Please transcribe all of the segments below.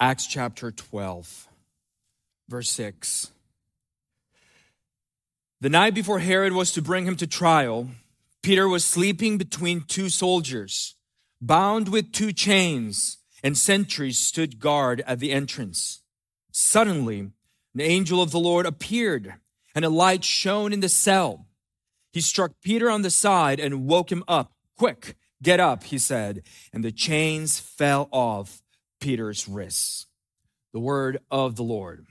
Acts chapter 12, verse 6. The night before Herod was to bring him to trial, Peter was sleeping between two soldiers, bound with two chains, and sentries stood guard at the entrance. Suddenly, an angel of the Lord appeared, and a light shone in the cell. He struck Peter on the side and woke him up. Quick, get up, he said, and the chains fell off Peter's wrists. The word of the Lord.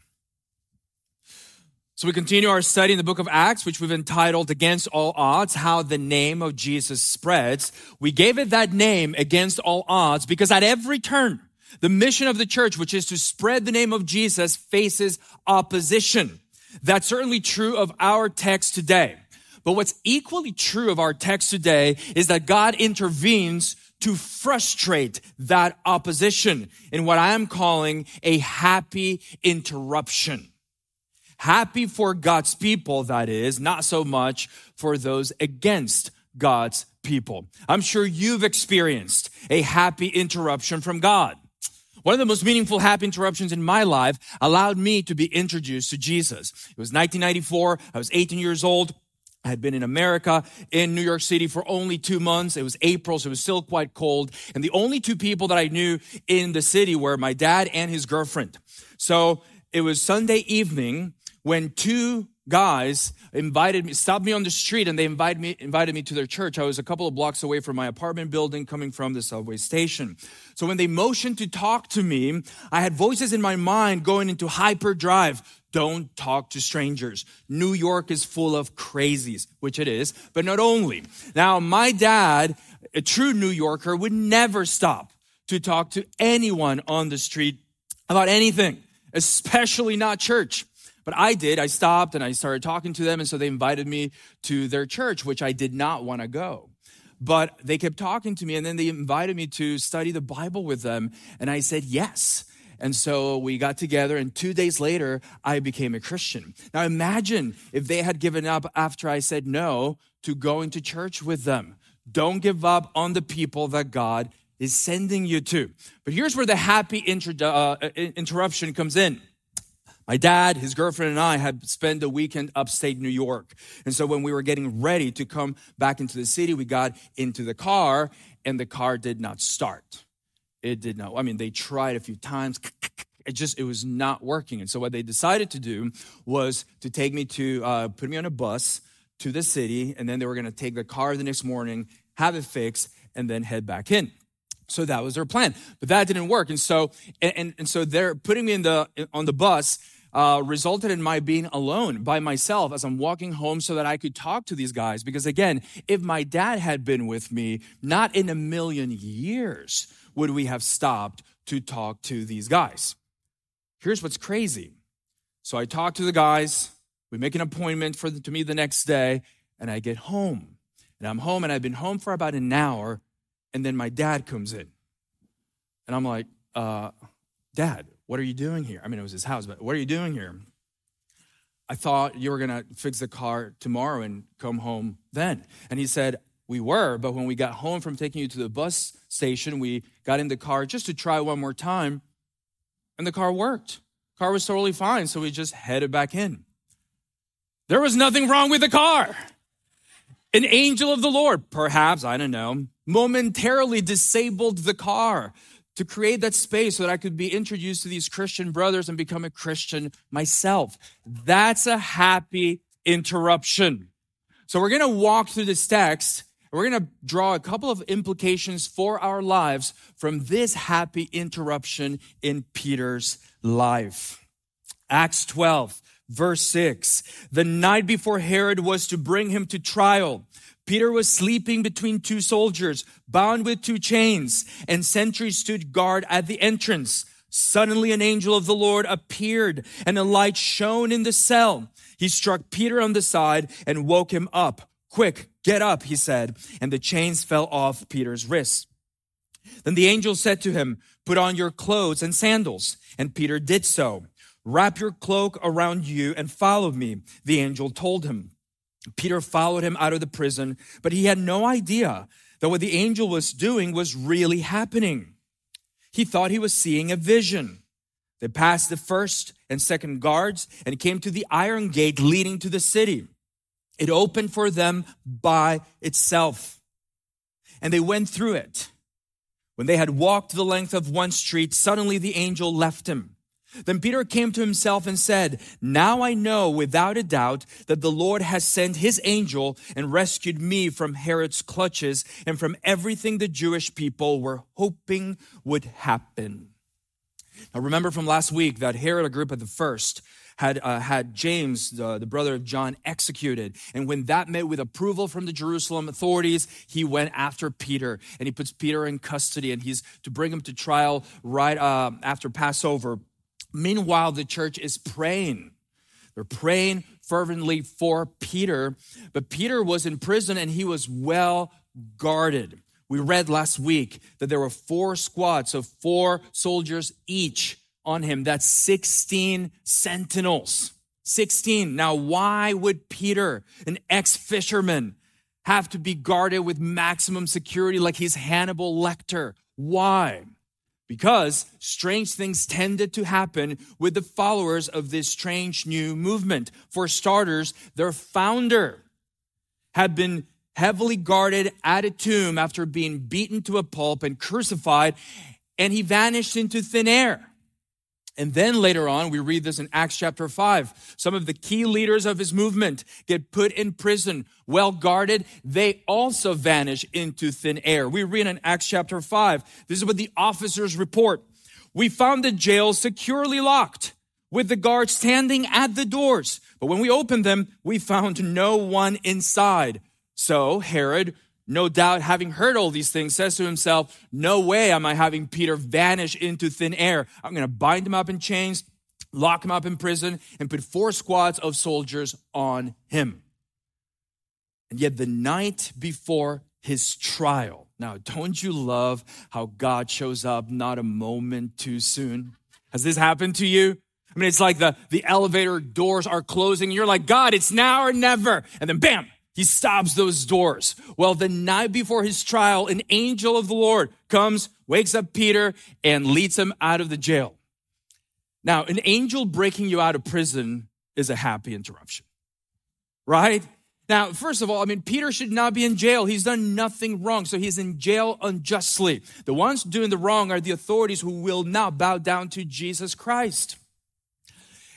So we continue our study in the book of Acts, which we've entitled Against All Odds, How the Name of Jesus Spreads. We gave it that name, Against All Odds, because at every turn, the mission of the church, which is to spread the name of Jesus, faces opposition. That's certainly true of our text today. But what's equally true of our text today is that God intervenes to frustrate that opposition in what I am calling a happy interruption. Happy for God's people, that is, not so much for those against God's people. I'm sure you've experienced a happy interruption from God. One of the most meaningful happy interruptions in my life allowed me to be introduced to Jesus. It was 1994. I was 18 years old. I had been in America, in New York City for only two months. It was April, so it was still quite cold. And the only two people that I knew in the city were my dad and his girlfriend. So it was Sunday evening when two guys invited me, stopped me on the street and they invited me, invited me to their church. I was a couple of blocks away from my apartment building coming from the subway station. So when they motioned to talk to me, I had voices in my mind going into hyperdrive. Don't talk to strangers. New York is full of crazies, which it is, but not only. Now, my dad, a true New Yorker, would never stop to talk to anyone on the street about anything, especially not church. But I did. I stopped and I started talking to them. And so they invited me to their church, which I did not want to go. But they kept talking to me and then they invited me to study the Bible with them. And I said yes. And so we got together, and two days later, I became a Christian. Now imagine if they had given up after I said no to going to church with them. Don't give up on the people that God is sending you to. But here's where the happy inter- uh, interruption comes in. My dad, his girlfriend, and I had spent a weekend upstate New York. And so when we were getting ready to come back into the city, we got into the car, and the car did not start. It did not. I mean, they tried a few times. It just, it was not working. And so what they decided to do was to take me to, uh, put me on a bus to the city, and then they were going to take the car the next morning, have it fixed, and then head back in. So that was their plan, but that didn't work. And so, and, and, and so they're putting me in the, on the bus, uh, resulted in my being alone by myself as I'm walking home so that I could talk to these guys. Because again, if my dad had been with me, not in a million years would we have stopped to talk to these guys. Here's what's crazy. So I talk to the guys, we make an appointment for the, to meet the next day, and I get home. And I'm home, and I've been home for about an hour, and then my dad comes in. And I'm like, uh, Dad, what are you doing here? I mean, it was his house, but what are you doing here? I thought you were going to fix the car tomorrow and come home then. And he said, We were, but when we got home from taking you to the bus station, we got in the car just to try one more time, and the car worked. Car was totally fine, so we just headed back in. There was nothing wrong with the car. An angel of the Lord, perhaps, I don't know, momentarily disabled the car to create that space so that I could be introduced to these Christian brothers and become a Christian myself. That's a happy interruption. So we're going to walk through this text. We're going to draw a couple of implications for our lives from this happy interruption in Peter's life. Acts 12, verse 6. The night before Herod was to bring him to trial, Peter was sleeping between two soldiers, bound with two chains, and sentries stood guard at the entrance. Suddenly an angel of the Lord appeared, and a light shone in the cell. He struck Peter on the side and woke him up. Quick, get up, he said, and the chains fell off Peter's wrists. Then the angel said to him, Put on your clothes and sandals. And Peter did so. Wrap your cloak around you and follow me, the angel told him. Peter followed him out of the prison, but he had no idea that what the angel was doing was really happening. He thought he was seeing a vision. They passed the first and second guards and came to the iron gate leading to the city. It opened for them by itself. And they went through it. When they had walked the length of one street, suddenly the angel left him. Then Peter came to himself and said, Now I know without a doubt that the Lord has sent his angel and rescued me from Herod's clutches and from everything the Jewish people were hoping would happen. Now remember from last week that Herod Agrippa the first had, uh, had James, the, the brother of John, executed. And when that met with approval from the Jerusalem authorities, he went after Peter and he puts Peter in custody and he's to bring him to trial right uh, after Passover. Meanwhile, the church is praying. They're praying fervently for Peter, but Peter was in prison and he was well guarded. We read last week that there were four squads of four soldiers each on him. That's 16 sentinels. 16. Now, why would Peter, an ex fisherman, have to be guarded with maximum security like he's Hannibal Lecter? Why? Because strange things tended to happen with the followers of this strange new movement. For starters, their founder had been heavily guarded at a tomb after being beaten to a pulp and crucified, and he vanished into thin air. And then later on, we read this in Acts chapter 5. Some of the key leaders of his movement get put in prison, well guarded. They also vanish into thin air. We read in Acts chapter 5. This is what the officers report. We found the jail securely locked with the guards standing at the doors. But when we opened them, we found no one inside. So Herod, no doubt having heard all these things, says to himself, No way am I having Peter vanish into thin air. I'm going to bind him up in chains, lock him up in prison, and put four squads of soldiers on him. And yet, the night before his trial, now, don't you love how God shows up not a moment too soon? Has this happened to you? I mean, it's like the, the elevator doors are closing and you're like, God, it's now or never. And then bam, he stops those doors. Well, the night before his trial, an angel of the Lord comes, wakes up Peter, and leads him out of the jail. Now, an angel breaking you out of prison is a happy interruption, right? Now, first of all, I mean, Peter should not be in jail. He's done nothing wrong. So he's in jail unjustly. The ones doing the wrong are the authorities who will not bow down to Jesus Christ.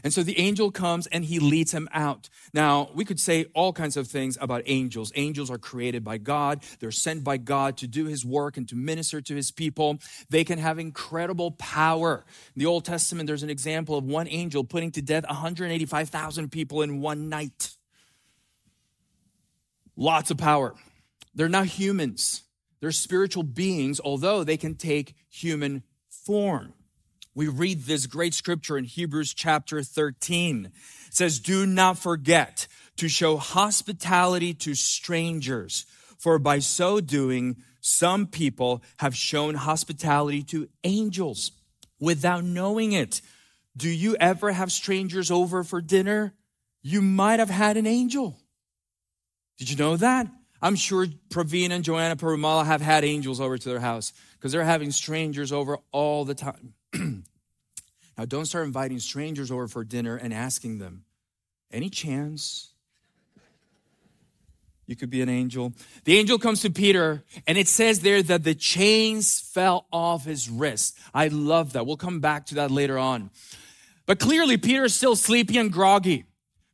And so the angel comes and he leads him out. Now, we could say all kinds of things about angels. Angels are created by God, they're sent by God to do his work and to minister to his people. They can have incredible power. In the Old Testament, there's an example of one angel putting to death 185,000 people in one night. Lots of power. They're not humans. They're spiritual beings, although they can take human form we read this great scripture in Hebrews chapter 13. It says, Do not forget to show hospitality to strangers, for by so doing, some people have shown hospitality to angels without knowing it. Do you ever have strangers over for dinner? You might have had an angel. Did you know that? I'm sure Praveen and Joanna Parumala have had angels over to their house because they're having strangers over all the time. Now, don't start inviting strangers over for dinner and asking them, any chance you could be an angel? The angel comes to Peter, and it says there that the chains fell off his wrist. I love that. We'll come back to that later on. But clearly, Peter is still sleepy and groggy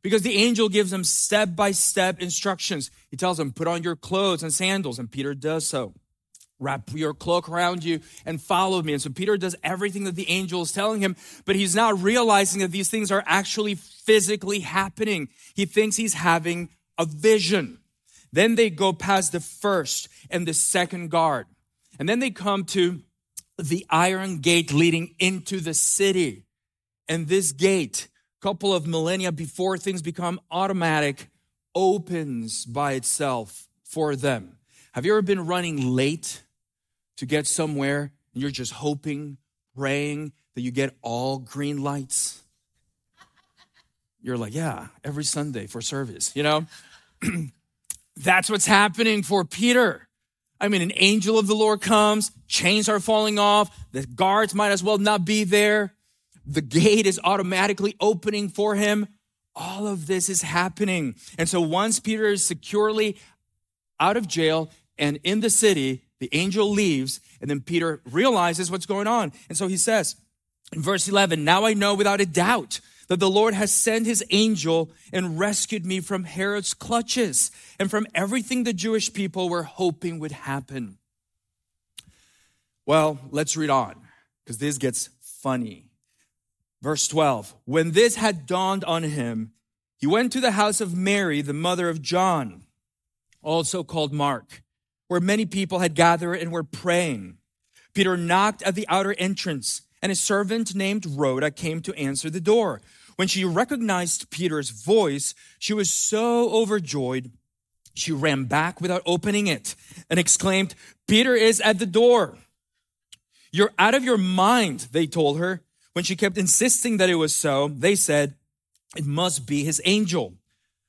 because the angel gives him step by step instructions. He tells him, Put on your clothes and sandals, and Peter does so wrap your cloak around you and follow me. And so Peter does everything that the angel is telling him, but he's not realizing that these things are actually physically happening. He thinks he's having a vision. Then they go past the first and the second guard. And then they come to the iron gate leading into the city. And this gate, a couple of millennia before things become automatic, opens by itself for them. Have you ever been running late to get somewhere and you're just hoping, praying that you get all green lights? You're like, yeah, every Sunday for service, you know? That's what's happening for Peter. I mean, an angel of the Lord comes, chains are falling off, the guards might as well not be there. the gate is automatically opening for him. All of this is happening. And so once Peter is securely out of jail and in the city, the angel leaves, and then Peter realizes what's going on. And so he says in verse 11, Now I know without a doubt that the Lord has sent his angel and rescued me from Herod's clutches and from everything the Jewish people were hoping would happen. Well, let's read on because this gets funny. Verse 12 When this had dawned on him, he went to the house of Mary, the mother of John, also called Mark, where many people had gathered and were praying. Peter knocked at the outer entrance, and a servant named Rhoda came to answer the door. When she recognized Peter's voice, she was so overjoyed, she ran back without opening it and exclaimed, Peter is at the door. You're out of your mind, they told her. When she kept insisting that it was so, they said, It must be his angel.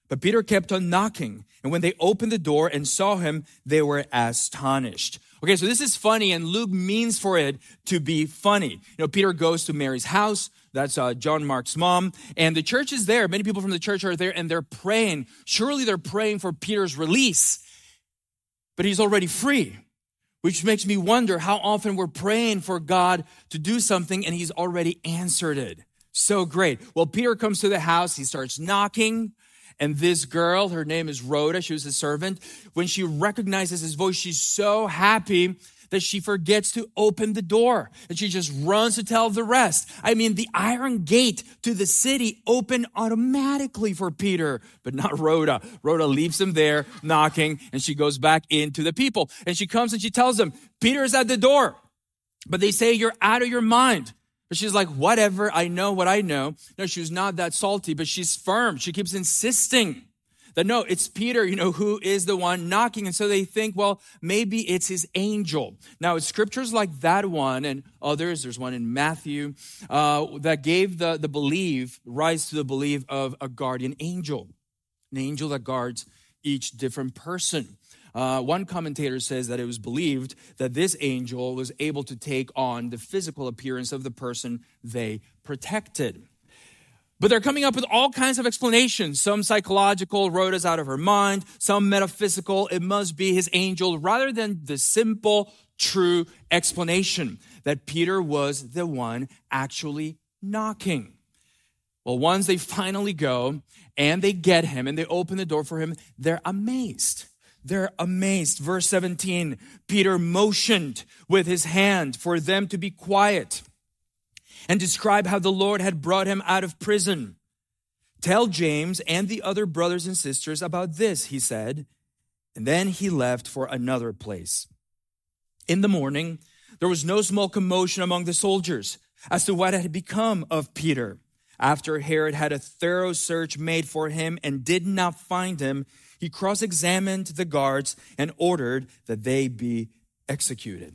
But Peter kept on knocking. And when they opened the door and saw him, they were astonished. Okay, so this is funny, and Luke means for it to be funny. You know, Peter goes to Mary's house. That's uh, John Mark's mom. And the church is there. Many people from the church are there, and they're praying. Surely they're praying for Peter's release, but he's already free which makes me wonder how often we're praying for God to do something and he's already answered it. So great. Well, Peter comes to the house, he starts knocking, and this girl, her name is Rhoda, she was a servant. When she recognizes his voice, she's so happy that she forgets to open the door and she just runs to tell the rest. I mean, the iron gate to the city opened automatically for Peter, but not Rhoda. Rhoda leaves him there knocking and she goes back into the people and she comes and she tells them, Peter is at the door. But they say, You're out of your mind. But she's like, Whatever, I know what I know. No, she was not that salty, but she's firm. She keeps insisting that no, it's Peter, you know, who is the one knocking. And so they think, well, maybe it's his angel. Now, it's scriptures like that one and others, there's one in Matthew, uh, that gave the, the belief, rise to the belief of a guardian angel, an angel that guards each different person. Uh, one commentator says that it was believed that this angel was able to take on the physical appearance of the person they protected. But they're coming up with all kinds of explanations. Some psychological, Rhoda's out of her mind. Some metaphysical, it must be his angel, rather than the simple, true explanation that Peter was the one actually knocking. Well, once they finally go and they get him and they open the door for him, they're amazed. They're amazed. Verse 17 Peter motioned with his hand for them to be quiet and describe how the Lord had brought him out of prison. Tell James and the other brothers and sisters about this, he said. And then he left for another place. In the morning, there was no small commotion among the soldiers as to what had become of Peter. After Herod had a thorough search made for him and did not find him, he cross examined the guards and ordered that they be executed.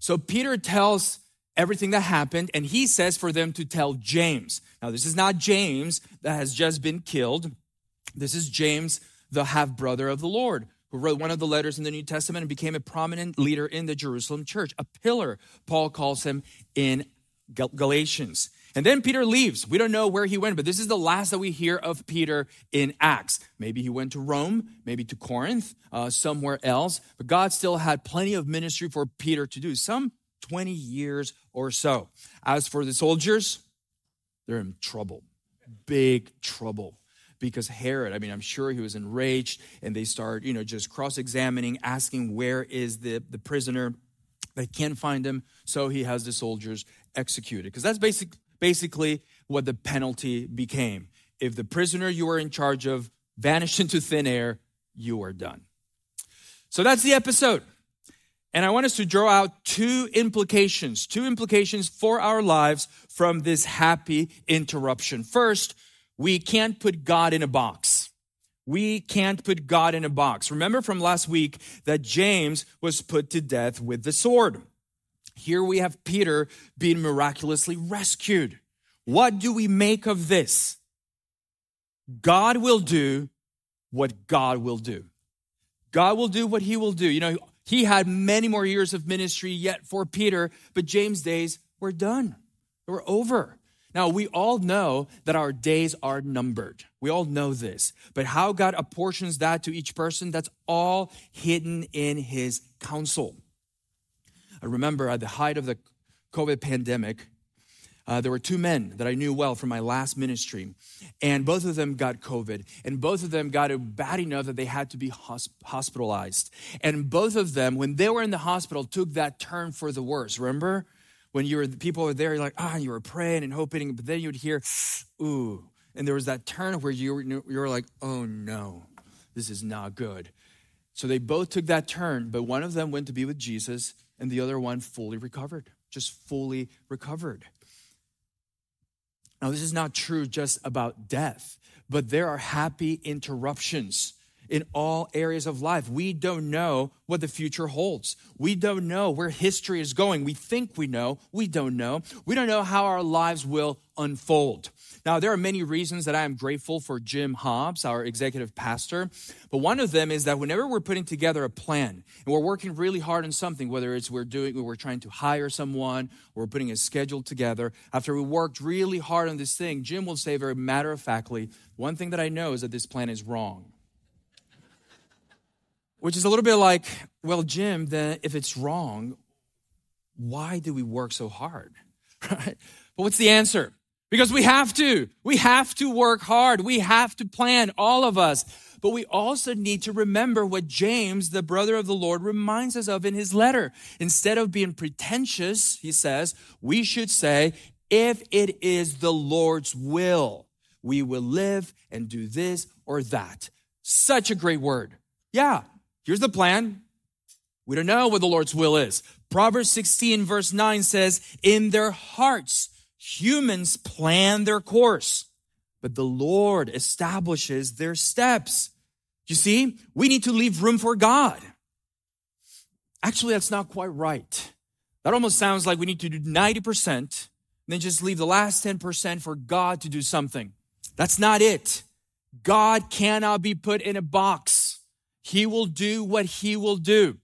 So Peter tells everything that happened, and he says for them to tell James. Now, this is not James that has just been killed. This is James, the half brother of the Lord, who wrote one of the letters in the New Testament and became a prominent leader in the Jerusalem church, a pillar, Paul calls him in Galatians. And then Peter leaves. We don't know where he went, but this is the last that we hear of Peter in Acts. Maybe he went to Rome, maybe to Corinth, uh, somewhere else. But God still had plenty of ministry for Peter to do. Some 20 years or so. As for the soldiers, they're in trouble, big trouble. Because Herod, I mean, I'm sure he was enraged, and they start, you know, just cross examining, asking where is the, the prisoner. They can't find him, so he has the soldiers executed. Because that's basic, basically what the penalty became. If the prisoner you were in charge of vanished into thin air, you are done. So that's the episode. And I want us to draw out two implications, two implications for our lives from this happy interruption. First, we can't put God in a box. We can't put God in a box. Remember from last week that James was put to death with the sword. Here we have Peter being miraculously rescued. What do we make of this? God will do what God will do. God will do what he will do. You know, he had many more years of ministry yet for Peter, but James' days were done. They were over. Now, we all know that our days are numbered. We all know this. But how God apportions that to each person, that's all hidden in his counsel. I remember at the height of the COVID pandemic, uh, there were two men that I knew well from my last ministry, and both of them got COVID, and both of them got it bad enough that they had to be hosp- hospitalized. And both of them, when they were in the hospital, took that turn for the worse. Remember? When you were people were there, you're like, ah, you were praying and hoping, but then you would hear, ooh. And there was that turn where you were, you were like, oh no, this is not good. So they both took that turn, but one of them went to be with Jesus, and the other one fully recovered, just fully recovered. Now, this is not true just about death, but there are happy interruptions in all areas of life. We don't know what the future holds. We don't know where history is going. We think we know. We don't know. We don't know how our lives will unfold. Now, there are many reasons that I am grateful for Jim Hobbs, our executive pastor. But one of them is that whenever we're putting together a plan and we're working really hard on something, whether it's we're doing, we're trying to hire someone, we're putting a schedule together, after we worked really hard on this thing, Jim will say very matter of factly, one thing that I know is that this plan is wrong. Which is a little bit like, well, Jim, then if it's wrong, why do we work so hard? Right? But what's the answer? Because we have to. We have to work hard. We have to plan, all of us. But we also need to remember what James, the brother of the Lord, reminds us of in his letter. Instead of being pretentious, he says, we should say, if it is the Lord's will, we will live and do this or that. Such a great word. Yeah, here's the plan. We don't know what the Lord's will is. Proverbs 16, verse 9 says, In their hearts, Humans plan their course, but the Lord establishes their steps. You see, we need to leave room for God. Actually, that's not quite right. That almost sounds like we need to do 90%, then just leave the last 10% for God to do something. That's not it. God cannot be put in a box. He will do what he will do.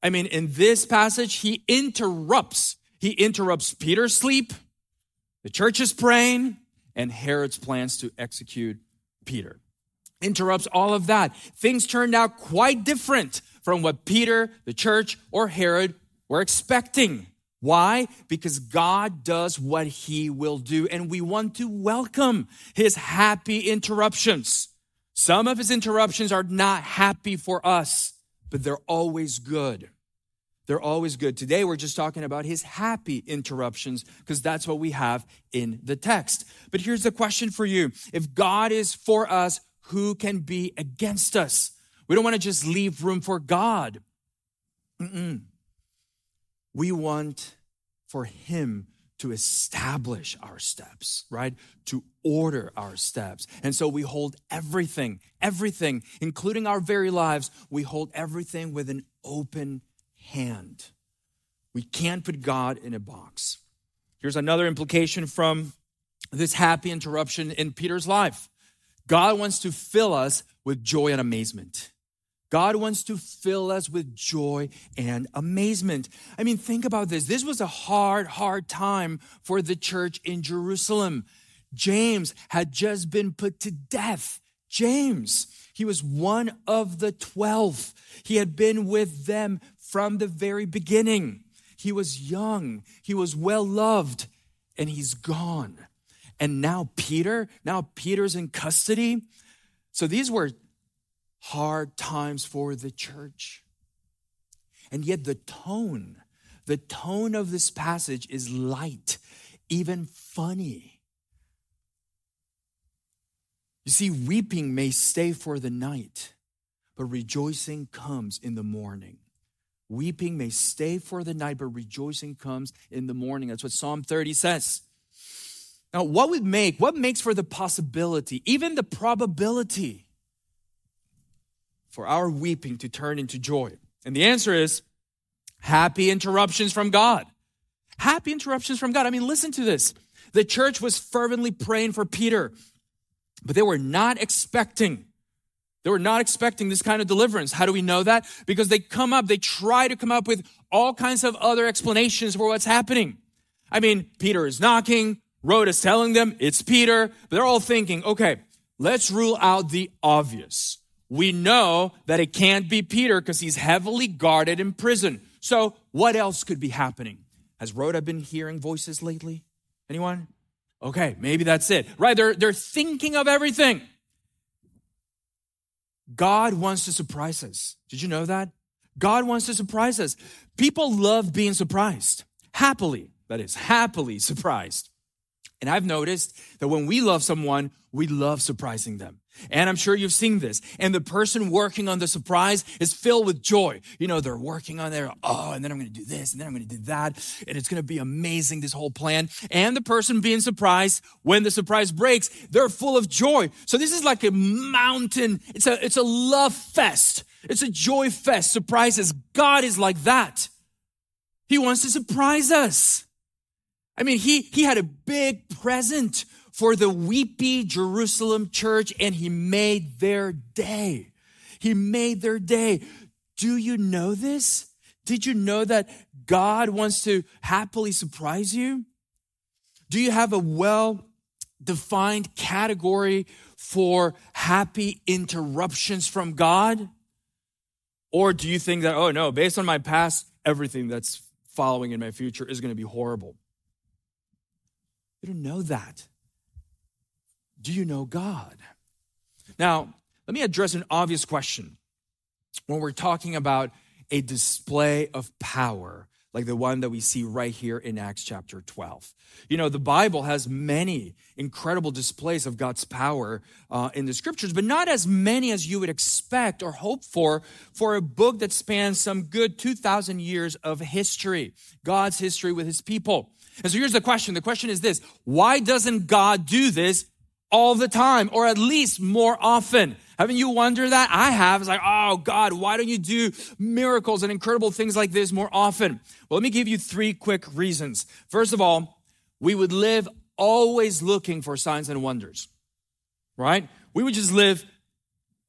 I mean, in this passage, he interrupts he interrupts Peter's sleep, the church is praying, and Herod's plans to execute Peter. Interrupts all of that. Things turned out quite different from what Peter, the church, or Herod were expecting. Why? Because God does what he will do, and we want to welcome his happy interruptions. Some of his interruptions are not happy for us, but they're always good. They're always good. Today, we're just talking about his happy interruptions because that's what we have in the text. But here's the question for you If God is for us, who can be against us? We don't want to just leave room for God. Mm-mm. We want for him to establish our steps, right? To order our steps. And so we hold everything, everything, including our very lives, we hold everything with an open hand. We can't put God in a box. Here's another implication from this happy interruption in Peter's life God wants to fill us with joy and amazement. God wants to fill us with joy and amazement. I mean, think about this. This was a hard, hard time for the church in Jerusalem. James had just been put to death. James, he was one of the 12. He had been with them from the very beginning. He was young, he was well loved, and he's gone. And now Peter, now Peter's in custody. So these were hard times for the church. And yet the tone, the tone of this passage is light, even funny. You see, weeping may stay for the night, but rejoicing comes in the morning. Weeping may stay for the night, but rejoicing comes in the morning. That's what Psalm 30 says. Now, what would make, what makes for the possibility, even the probability for our weeping to turn into joy? And the answer is happy interruptions from God. Happy interruptions from God. I mean, listen to this. The church was fervently praying for Peter, but they were not expecting they were not expecting this kind of deliverance. How do we know that? Because they come up, they try to come up with all kinds of other explanations for what's happening. I mean, Peter is knocking, Rhoda's telling them it's Peter. They're all thinking, okay, let's rule out the obvious. We know that it can't be Peter because he's heavily guarded in prison. So what else could be happening? Has Rhoda been hearing voices lately? Anyone? Okay, maybe that's it. Right, they're, they're thinking of everything. God wants to surprise us. Did you know that? God wants to surprise us. People love being surprised. Happily, that is, happily surprised. And I've noticed that when we love someone, we love surprising them. And I'm sure you've seen this. And the person working on the surprise is filled with joy. You know, they're working on their, oh, and then I'm going to do this, and then I'm going to do that. And it's going to be amazing, this whole plan. And the person being surprised, when the surprise breaks, they're full of joy. So this is like a mountain. It's a, it's a love fest. It's a joy fest. Surprises. God is like that. He wants to surprise us. I mean, he, he had a big present for the weepy Jerusalem church and he made their day. He made their day. Do you know this? Did you know that God wants to happily surprise you? Do you have a well defined category for happy interruptions from God? Or do you think that, oh no, based on my past, everything that's following in my future is going to be horrible? You don't know that. Do you know God? Now, let me address an obvious question. When we're talking about a display of power, like the one that we see right here in Acts chapter 12. You know, the Bible has many incredible displays of God's power uh, in the scriptures, but not as many as you would expect or hope for for a book that spans some good 2,000 years of history, God's history with his people. And so here's the question. The question is this. Why doesn't God do this all the time or at least more often? Haven't you wondered that? I have. It's like, oh God, why don't you do miracles and incredible things like this more often? Well, let me give you three quick reasons. First of all, we would live always looking for signs and wonders, right? We would just live,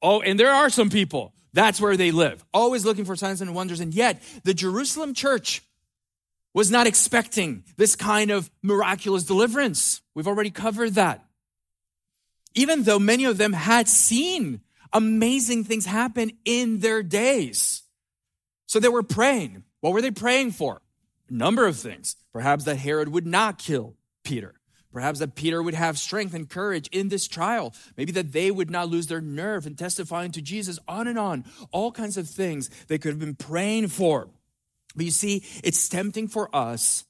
oh, and there are some people, that's where they live, always looking for signs and wonders. And yet, the Jerusalem church was not expecting this kind of miraculous deliverance. We've already covered that. Even though many of them had seen amazing things happen in their days. So they were praying. What were they praying for? A number of things. Perhaps that Herod would not kill Peter. Perhaps that Peter would have strength and courage in this trial. Maybe that they would not lose their nerve in testifying to Jesus, on and on. All kinds of things they could have been praying for. But you see, it's tempting for us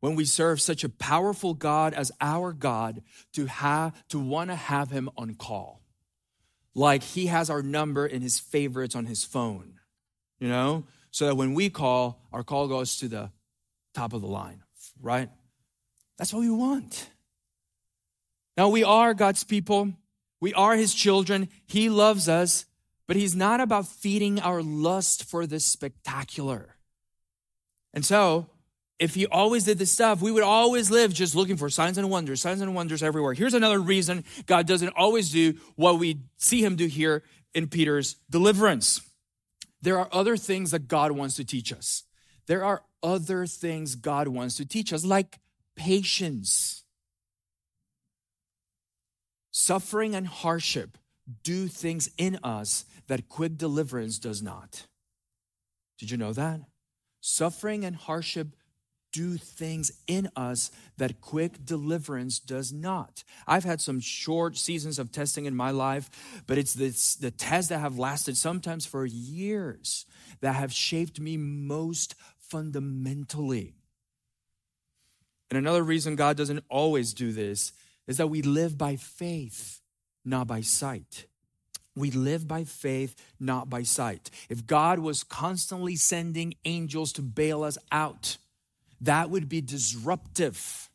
when we serve such a powerful God as our God to have to want to have him on call. Like he has our number in his favorites on his phone. You know? So that when we call, our call goes to the top of the line, right? That's what we want. Now we are God's people. We are his children. He loves us, but he's not about feeding our lust for the spectacular. And so, if he always did this stuff, we would always live just looking for signs and wonders, signs and wonders everywhere. Here's another reason God doesn't always do what we see him do here in Peter's deliverance. There are other things that God wants to teach us. There are other things God wants to teach us, like patience. Suffering and hardship do things in us that quick deliverance does not. Did you know that? Suffering and hardship do things in us that quick deliverance does not. I've had some short seasons of testing in my life, but it's this, the tests that have lasted sometimes for years that have shaped me most fundamentally. And another reason God doesn't always do this is that we live by faith, not by sight. We live by faith, not by sight. If God was constantly sending angels to bail us out, that would be disruptive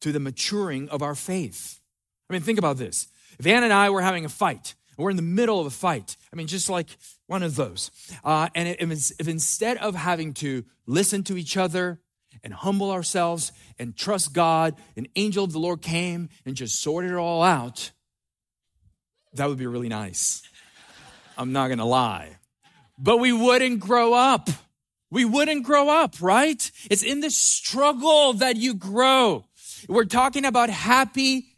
to the maturing of our faith. I mean, think about this. If Ann and I were having a fight, we're in the middle of a fight, I mean, just like one of those, uh, and if, if instead of having to listen to each other and humble ourselves and trust God, an angel of the Lord came and just sorted it all out, that would be really nice. I'm not gonna lie. But we wouldn't grow up. we wouldn't grow up, right? It's in the struggle that you grow. We're talking about happy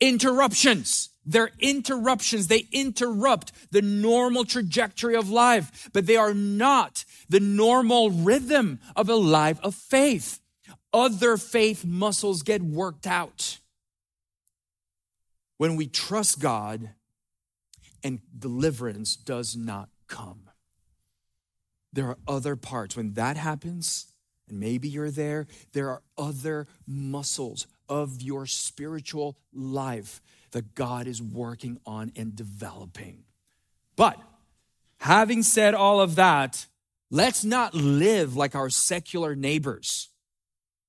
interruptions. They're interruptions. They interrupt the normal trajectory of life, but they are not the normal rhythm of a life of faith. Other faith muscles get worked out. When we trust God and deliverance does not come. There are other parts. When that happens, and maybe you're there, there are other muscles of your spiritual life that God is working on and developing. But having said all of that, let's not live like our secular neighbors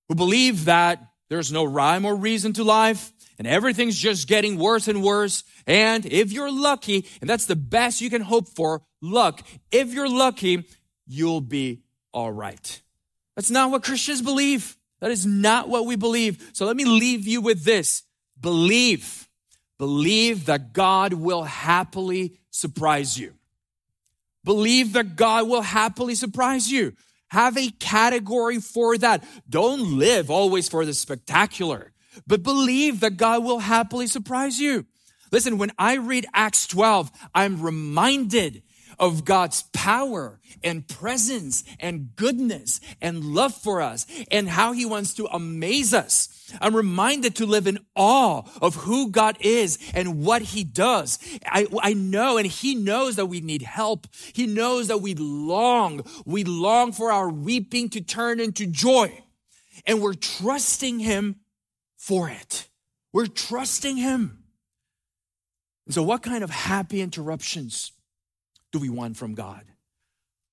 who believe that there's no rhyme or reason to life and everything's just getting worse and worse. And if you're lucky, and that's the best you can hope for, luck, if you're lucky, you'll be all right. That's not what Christians believe. That is not what we believe. So let me leave you with this. Believe. Believe that God will happily surprise you. Believe that God will happily surprise you. Have a category for that. Don't live always for the spectacular, but believe that God will happily surprise you. Listen, when I read Acts 12, I'm reminded of God's power and presence and goodness and love for us and how he wants to amaze us. I'm reminded to live in awe of who God is and what he does. I, I know and he knows that we need help. He knows that we long, we long for our weeping to turn into joy. And we're trusting him for it. We're trusting him. So what kind of happy interruptions do we want from God?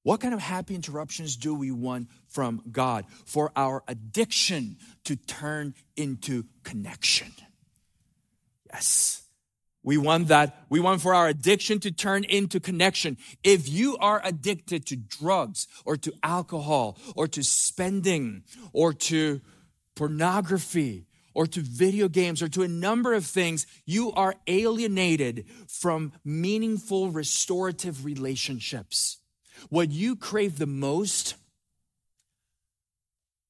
What kind of happy interruptions do we want from God for our addiction to turn into connection? Yes. We want that. We want for our addiction to turn into connection. If you are addicted to drugs or to alcohol or to spending or to pornography or to video games or to a number of things, you are alienated from meaningful restorative relationships. What you crave the most,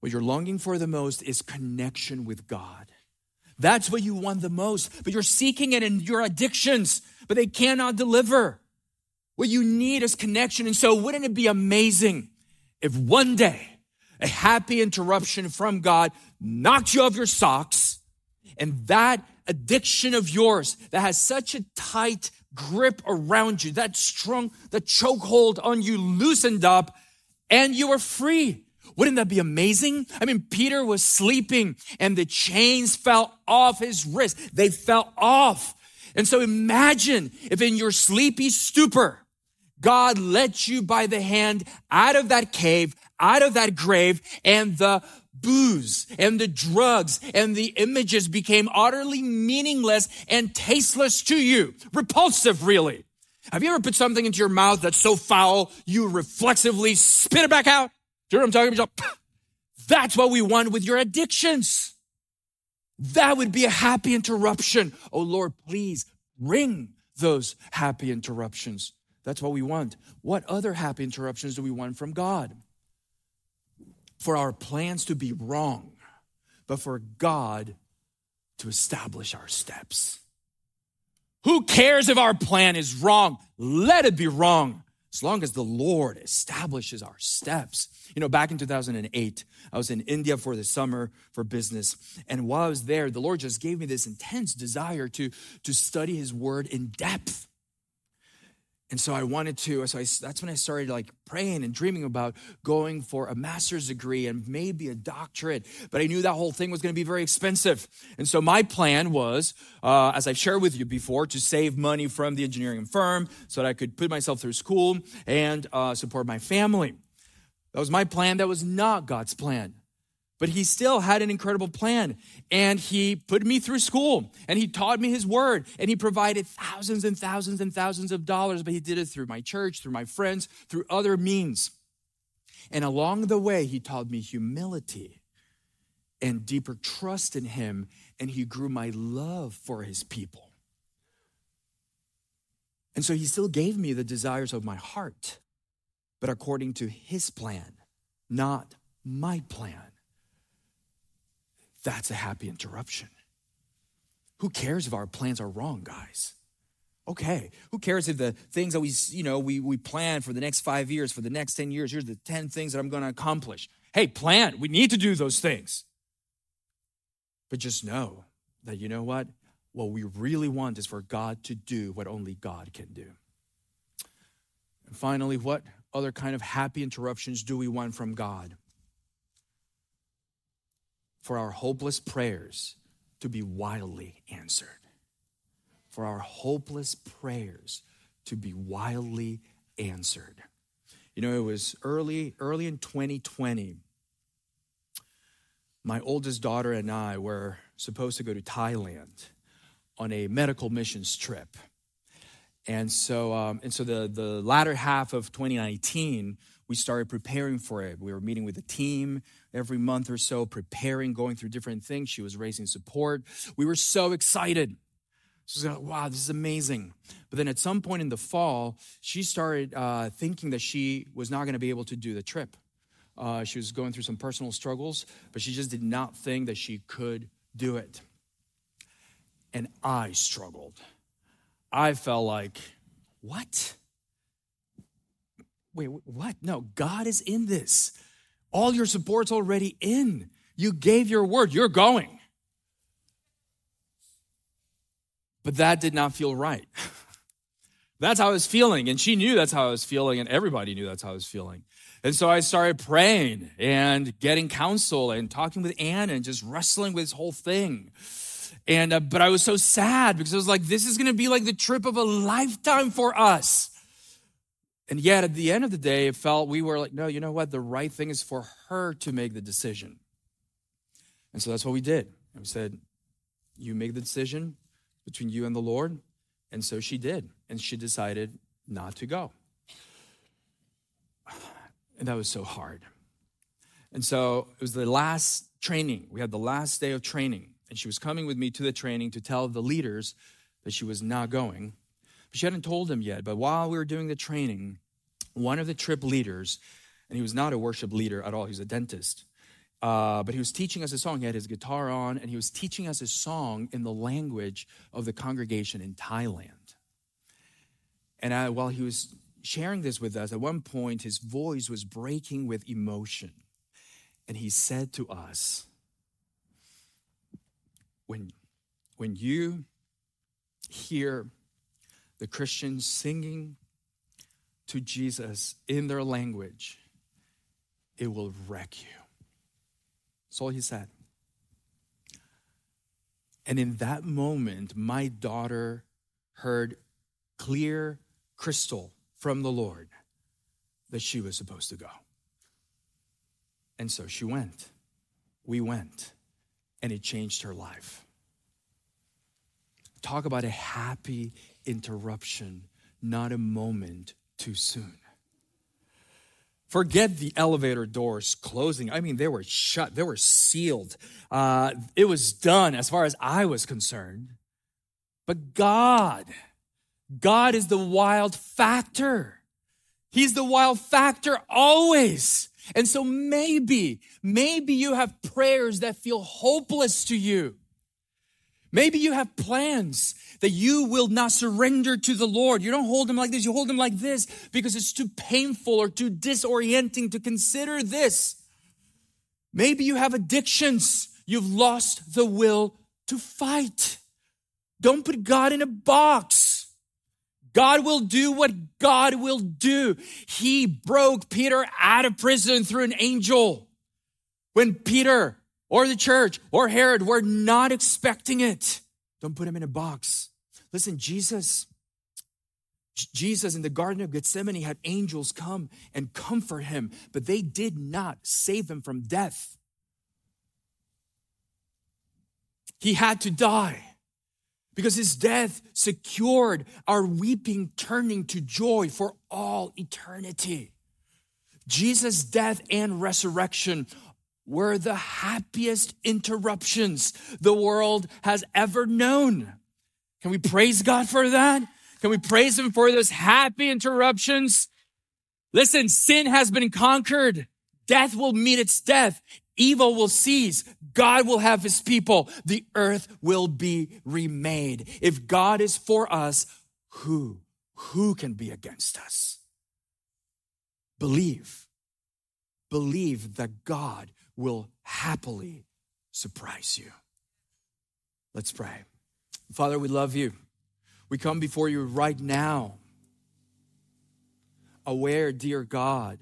what you're longing for the most is connection with God. That's what you want the most, but you're seeking it in your addictions, but they cannot deliver. What you need is connection. And so, wouldn't it be amazing if one day a happy interruption from God knocked you off your socks, and that addiction of yours that has such a tight grip around you, that strong, the chokehold on you loosened up, and you were free. Wouldn't that be amazing? I mean, Peter was sleeping and the chains fell off his wrist. They fell off. And so imagine if in your sleepy stupor, God led you by the hand out of that cave, out of that grave, and the booze and the drugs and the images became utterly meaningless and tasteless to you. Repulsive, really. Have you ever put something into your mouth that's so foul you reflexively spit it back out? Do you know what I'm talking about? That's what we want with your addictions. That would be a happy interruption. Oh Lord, please bring those happy interruptions. That's what we want. What other happy interruptions do we want from God? For our plans to be wrong, but for God to establish our steps. Who cares if our plan is wrong? Let it be wrong as long as the Lord establishes our steps. You know, back in 2008, I was in India for the summer for business. And while I was there, the Lord just gave me this intense desire to, to study His word in depth. And so I wanted to, so I, that's when I started like praying and dreaming about going for a master's degree and maybe a doctorate. But I knew that whole thing was going to be very expensive. And so my plan was, uh, as I've shared with you before, to save money from the engineering firm so that I could put myself through school and uh, support my family. That was my plan. That was not God's plan. But he still had an incredible plan. And he put me through school and he taught me his word and he provided thousands and thousands and thousands of dollars. But he did it through my church, through my friends, through other means. And along the way, he taught me humility and deeper trust in him. And he grew my love for his people. And so he still gave me the desires of my heart, but according to his plan not my plan. That's a happy interruption. Who cares if our plans are wrong, guys? Okay, who cares if the things that we, you know, we, we plan for the next five years, for the next 10 years, here's the 10 things that I'm going to accomplish. Hey, plan. We need to do those things. But just know that, you know what? What we really want is for God to do what only God can do. And finally, what other kind of happy interruptions do we want from God? For our hopeless prayers to be wildly answered. For our hopeless prayers to be wildly answered. You know, it was early, early in 2020. My oldest daughter and I were supposed to go to Thailand on a medical missions trip. And so, um, and so the, the latter half of 2019, we started preparing for it. We were meeting with the team every month or so, preparing, going through different things. She was raising support. We were so excited. She's like, wow, this is amazing. But then at some point in the fall, she started uh, thinking that she was not going to be able to do the trip. Uh, she was going through some personal struggles, but she just did not think that she could do it. And I struggled. I felt like, what? Wait, what? No, God is in this. All your support's already in. You gave your word, you're going. But that did not feel right. that's how I was feeling. And she knew that's how I was feeling, and everybody knew that's how I was feeling. And so I started praying and getting counsel and talking with Anne and just wrestling with this whole thing. And, uh, but I was so sad because I was like, this is going to be like the trip of a lifetime for us. And yet at the end of the day, it felt we were like, no, you know what? The right thing is for her to make the decision. And so that's what we did. And we said, you make the decision between you and the Lord. And so she did. And she decided not to go. And that was so hard. And so it was the last training. We had the last day of training. And she was coming with me to the training to tell the leaders that she was not going. She hadn't told him yet. But while we were doing the training, one of the trip leaders, and he was not a worship leader at all, he was a dentist. Uh, but he was teaching us a song. He had his guitar on, and he was teaching us a song in the language of the congregation in Thailand. And I, while he was sharing this with us, at one point his voice was breaking with emotion. And he said to us, when, when you hear the Christians singing to Jesus in their language, it will wreck you. That's all he said. And in that moment, my daughter heard clear crystal from the Lord that she was supposed to go. And so she went. We went and it changed her life. Talk about a happy interruption, not a moment too soon. Forget the elevator doors closing. I mean, they were shut, they were sealed. Uh, it was done as far as I was concerned. But God, God is the wild factor. He's the wild factor always. And so maybe, maybe you have prayers that feel hopeless to you. Maybe you have plans that you will not surrender to the Lord. You don't hold them like this, you hold them like this because it's too painful or too disorienting to consider this. Maybe you have addictions. You've lost the will to fight. Don't put God in a box. God will do what God will do. He broke Peter out of prison through an angel. When Peter or the church or Herod were not expecting it, don't put him in a box. Listen, Jesus, Jesus in the Garden of Gethsemane had angels come and comfort him, but they did not save him from death. He had to die because his death secured our weeping turning to joy for all eternity. Jesus' death and resurrection were the happiest interruptions the world has ever known. Can we praise God for that? Can we praise Him for those happy interruptions? Listen, sin has been conquered. Death will meet its death. Evil will cease. God will have his people. The earth will be remade. If God is for us, who, who can be against us? Believe. Believe that God will happily surprise you. Let's pray. Father, we love you. We come before you right now, aware, dear God,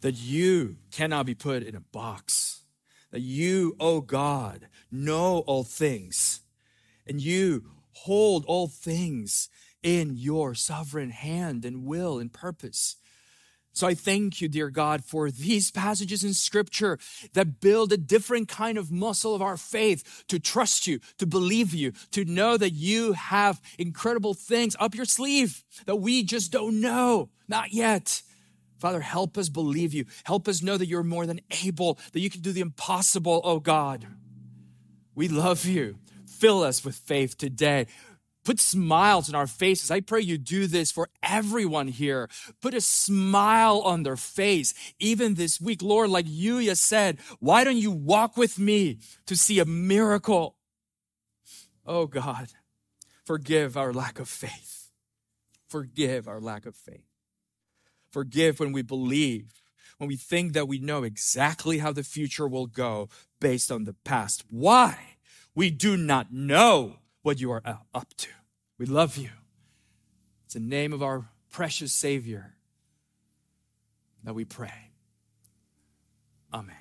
that you cannot be put in a box, that you, oh God, know all things, and you hold all things in your sovereign hand and will and purpose. So I thank you, dear God, for these passages in scripture that build a different kind of muscle of our faith to trust you, to believe you, to know that you have incredible things up your sleeve that we just don't know, not yet. Father, help us believe you. Help us know that you're more than able, that you can do the impossible, oh God. We love you. Fill us with faith today. Put smiles in our faces. I pray you do this for everyone here. Put a smile on their face, even this week. Lord, like Yuya said, why don't you walk with me to see a miracle? Oh God, forgive our lack of faith. Forgive our lack of faith. Forgive when we believe, when we think that we know exactly how the future will go based on the past. Why? We do not know what you are up to. We love you. It's the name of our precious Savior that we pray. Amen.